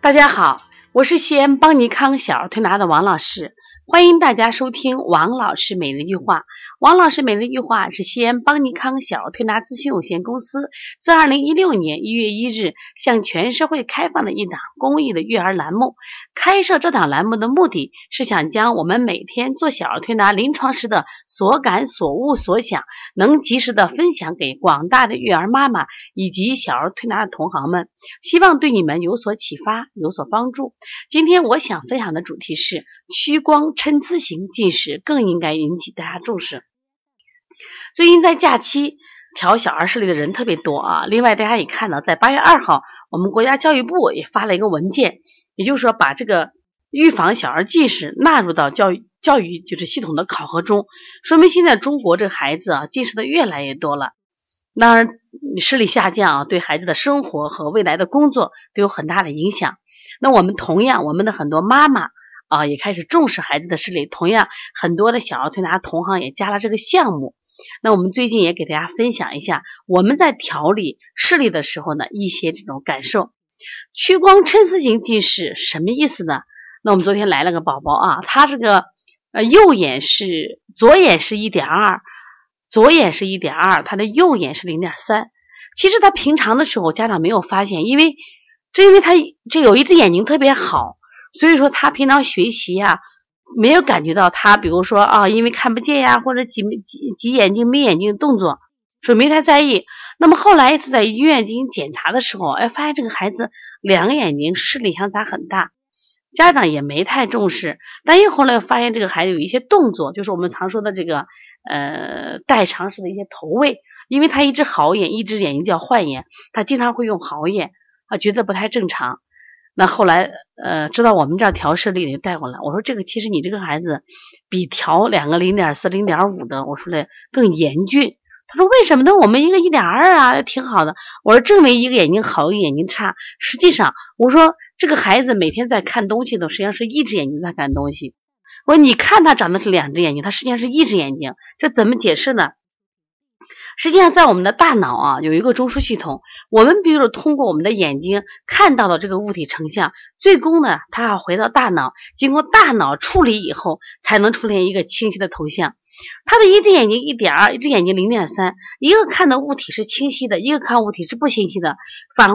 大家好，我是西安邦尼康小儿推拿的王老师，欢迎大家收听王老师每日一句话。王老师每日一句话是西安邦尼康小儿推拿咨询有限公司自二零一六年一月一日向全社会开放的一档公益的育儿栏目。开设这档栏目的目的是想将我们每天做小儿推拿临床时的所感所悟所想，能及时的分享给广大的育儿妈妈以及小儿推拿的同行们，希望对你们有所启发，有所帮助。今天我想分享的主题是屈光参差型近视，更应该引起大家重视。最近在假期调小儿视力的人特别多啊。另外，大家也看到，在八月二号，我们国家教育部也发了一个文件，也就是说，把这个预防小儿近视纳入到教育教育就是系统的考核中，说明现在中国这个孩子啊，近视的越来越多了。当然，视力下降啊，对孩子的生活和未来的工作都有很大的影响。那我们同样，我们的很多妈妈啊，也开始重视孩子的视力。同样，很多的小儿推拿同行也加了这个项目。那我们最近也给大家分享一下我们在调理视力的时候呢一些这种感受。屈光参差型近视什么意思呢？那我们昨天来了个宝宝啊，他这个呃右眼是左眼是一点二，左眼是一点二，他的右眼是零点三。其实他平常的时候家长没有发现，因为这因为他这有一只眼睛特别好，所以说他平常学习呀。没有感觉到他，比如说啊，因为看不见呀，或者挤挤挤眼睛、眯眼睛动作，所以没太在意。那么后来一次在医院进行检查的时候，哎，发现这个孩子两个眼睛视力相差很大，家长也没太重视。但又后来发现这个孩子有一些动作，就是我们常说的这个呃代偿式的一些投喂，因为他一只好眼，一只眼睛叫坏眼，他经常会用好眼，啊，觉得不太正常。那后来，呃，知道我们这儿调视力就带过来。我说这个其实你这个孩子比调两个零点四、零点五的，我说的更严峻。他说为什么呢？我们一个一点二啊，挺好的。我说正为一个眼睛好，一个眼睛差。实际上，我说这个孩子每天在看东西的，实际上是一只眼睛在看东西。我说你看他长的是两只眼睛，他实际上是一只眼睛，这怎么解释呢？实际上，在我们的大脑啊，有一个中枢系统。我们比如说，通过我们的眼睛看到的这个物体成像，最终呢，它要回到大脑，经过大脑处理以后，才能出现一个清晰的头像。他的一只眼睛一点二，一只眼睛零点三，一个看的物体是清晰的，一个看物体是不清晰的。反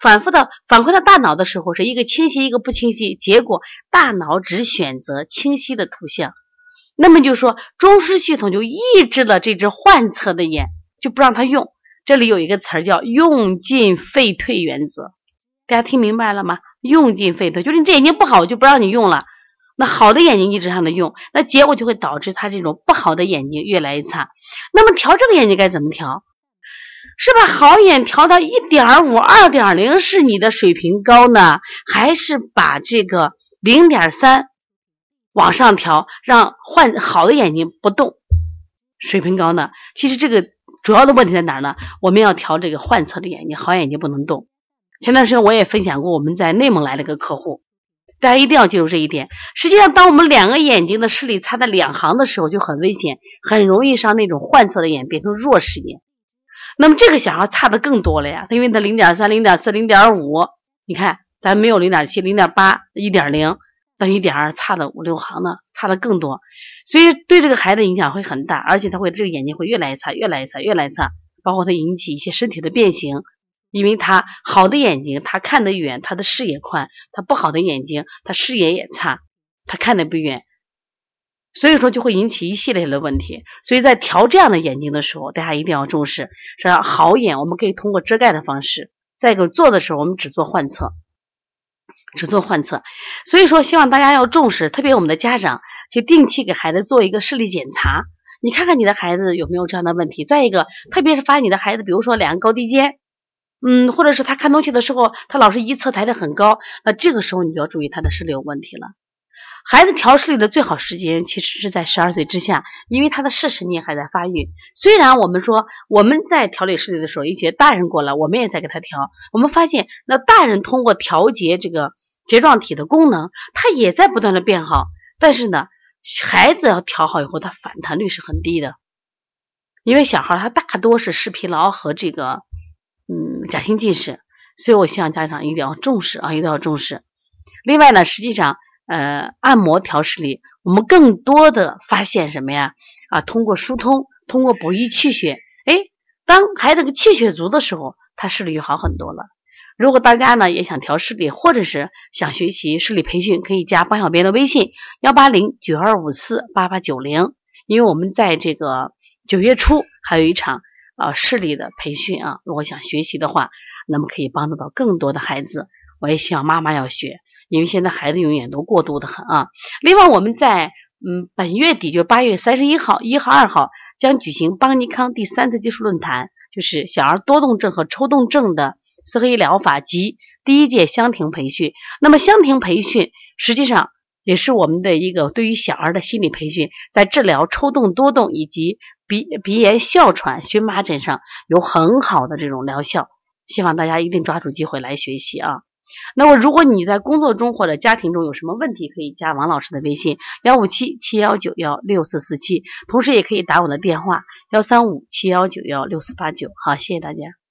反复的反馈到大脑的时候，是一个清晰，一个不清晰。结果大脑只选择清晰的图像，那么就说中枢系统就抑制了这只患侧的眼。就不让他用，这里有一个词儿叫“用进废退”原则，大家听明白了吗？用进废退，就是你这眼睛不好，我就不让你用了。那好的眼睛一直让他用，那结果就会导致他这种不好的眼睛越来越差。那么调这个眼睛该怎么调？是把好眼调到一点五、二点零是你的水平高呢，还是把这个零点三往上调，让换好的眼睛不动，水平高呢？其实这个。主要的问题在哪儿呢？我们要调这个患侧的眼睛，好眼睛不能动。前段时间我也分享过，我们在内蒙来了个客户，大家一定要记住这一点。实际上，当我们两个眼睛的视力差在两行的时候，就很危险，很容易让那种患侧的眼变成弱视眼。那么这个小孩差的更多了呀，因为他零点三、零点四、零点五，你看咱没有零点七、零点八、一点零。到一点二差的五六行呢，差的更多，所以对这个孩子影响会很大，而且他会这个眼睛会越来越差，越来越差，越来越差，包括他引起一些身体的变形，因为他好的眼睛他看得远，他的视野宽，他不好的眼睛他视野也差，他看得不远，所以说就会引起一系列的问题。所以在调这样的眼睛的时候，大家一定要重视，是好眼我们可以通过遮盖的方式，再一个做的时候我们只做患侧。只做患侧，所以说希望大家要重视，特别我们的家长就定期给孩子做一个视力检查，你看看你的孩子有没有这样的问题。再一个，特别是发现你的孩子，比如说两个高低肩，嗯，或者是他看东西的时候，他老是一侧抬得很高，那这个时候你就要注意他的视力有问题了。孩子调视力的最好时间其实是在十二岁之下，因为他的视神经还在发育。虽然我们说我们在调理视力的时候，一些大人过来，我们也在给他调。我们发现，那大人通过调节这个睫状体的功能，他也在不断的变好。但是呢，孩子要调好以后，他反弹率是很低的，因为小孩他大多是视疲劳和这个嗯假性近视，所以我希望家长一定要重视啊，一定要重视。另外呢，实际上呃按摩调视力，我们更多的发现什么呀？啊，通过疏通，通过补益气血，哎，当孩子个气血足的时候，他视力就好很多了。如果大家呢也想调视力，或者是想学习视力培训，可以加方小编的微信幺八零九二五四八八九零，因为我们在这个九月初还有一场啊视力的培训啊，如果想学习的话，那么可以帮助到更多的孩子。我也希望妈妈要学，因为现在孩子永远都过度的很啊。另外，我们在嗯本月底就八月三十一号、一号、二号将举行邦尼康第三次技术论坛，就是小儿多动症和抽动症的。四合一疗法及第一届香婷培训，那么香婷培训实际上也是我们的一个对于小儿的心理培训，在治疗抽动多动以及鼻鼻炎、哮喘、荨麻疹上有很好的这种疗效，希望大家一定抓住机会来学习啊。那么如果你在工作中或者家庭中有什么问题，可以加王老师的微信幺五七七幺九幺六四四七，同时也可以打我的电话幺三五七幺九幺六四八九。好，谢谢大家。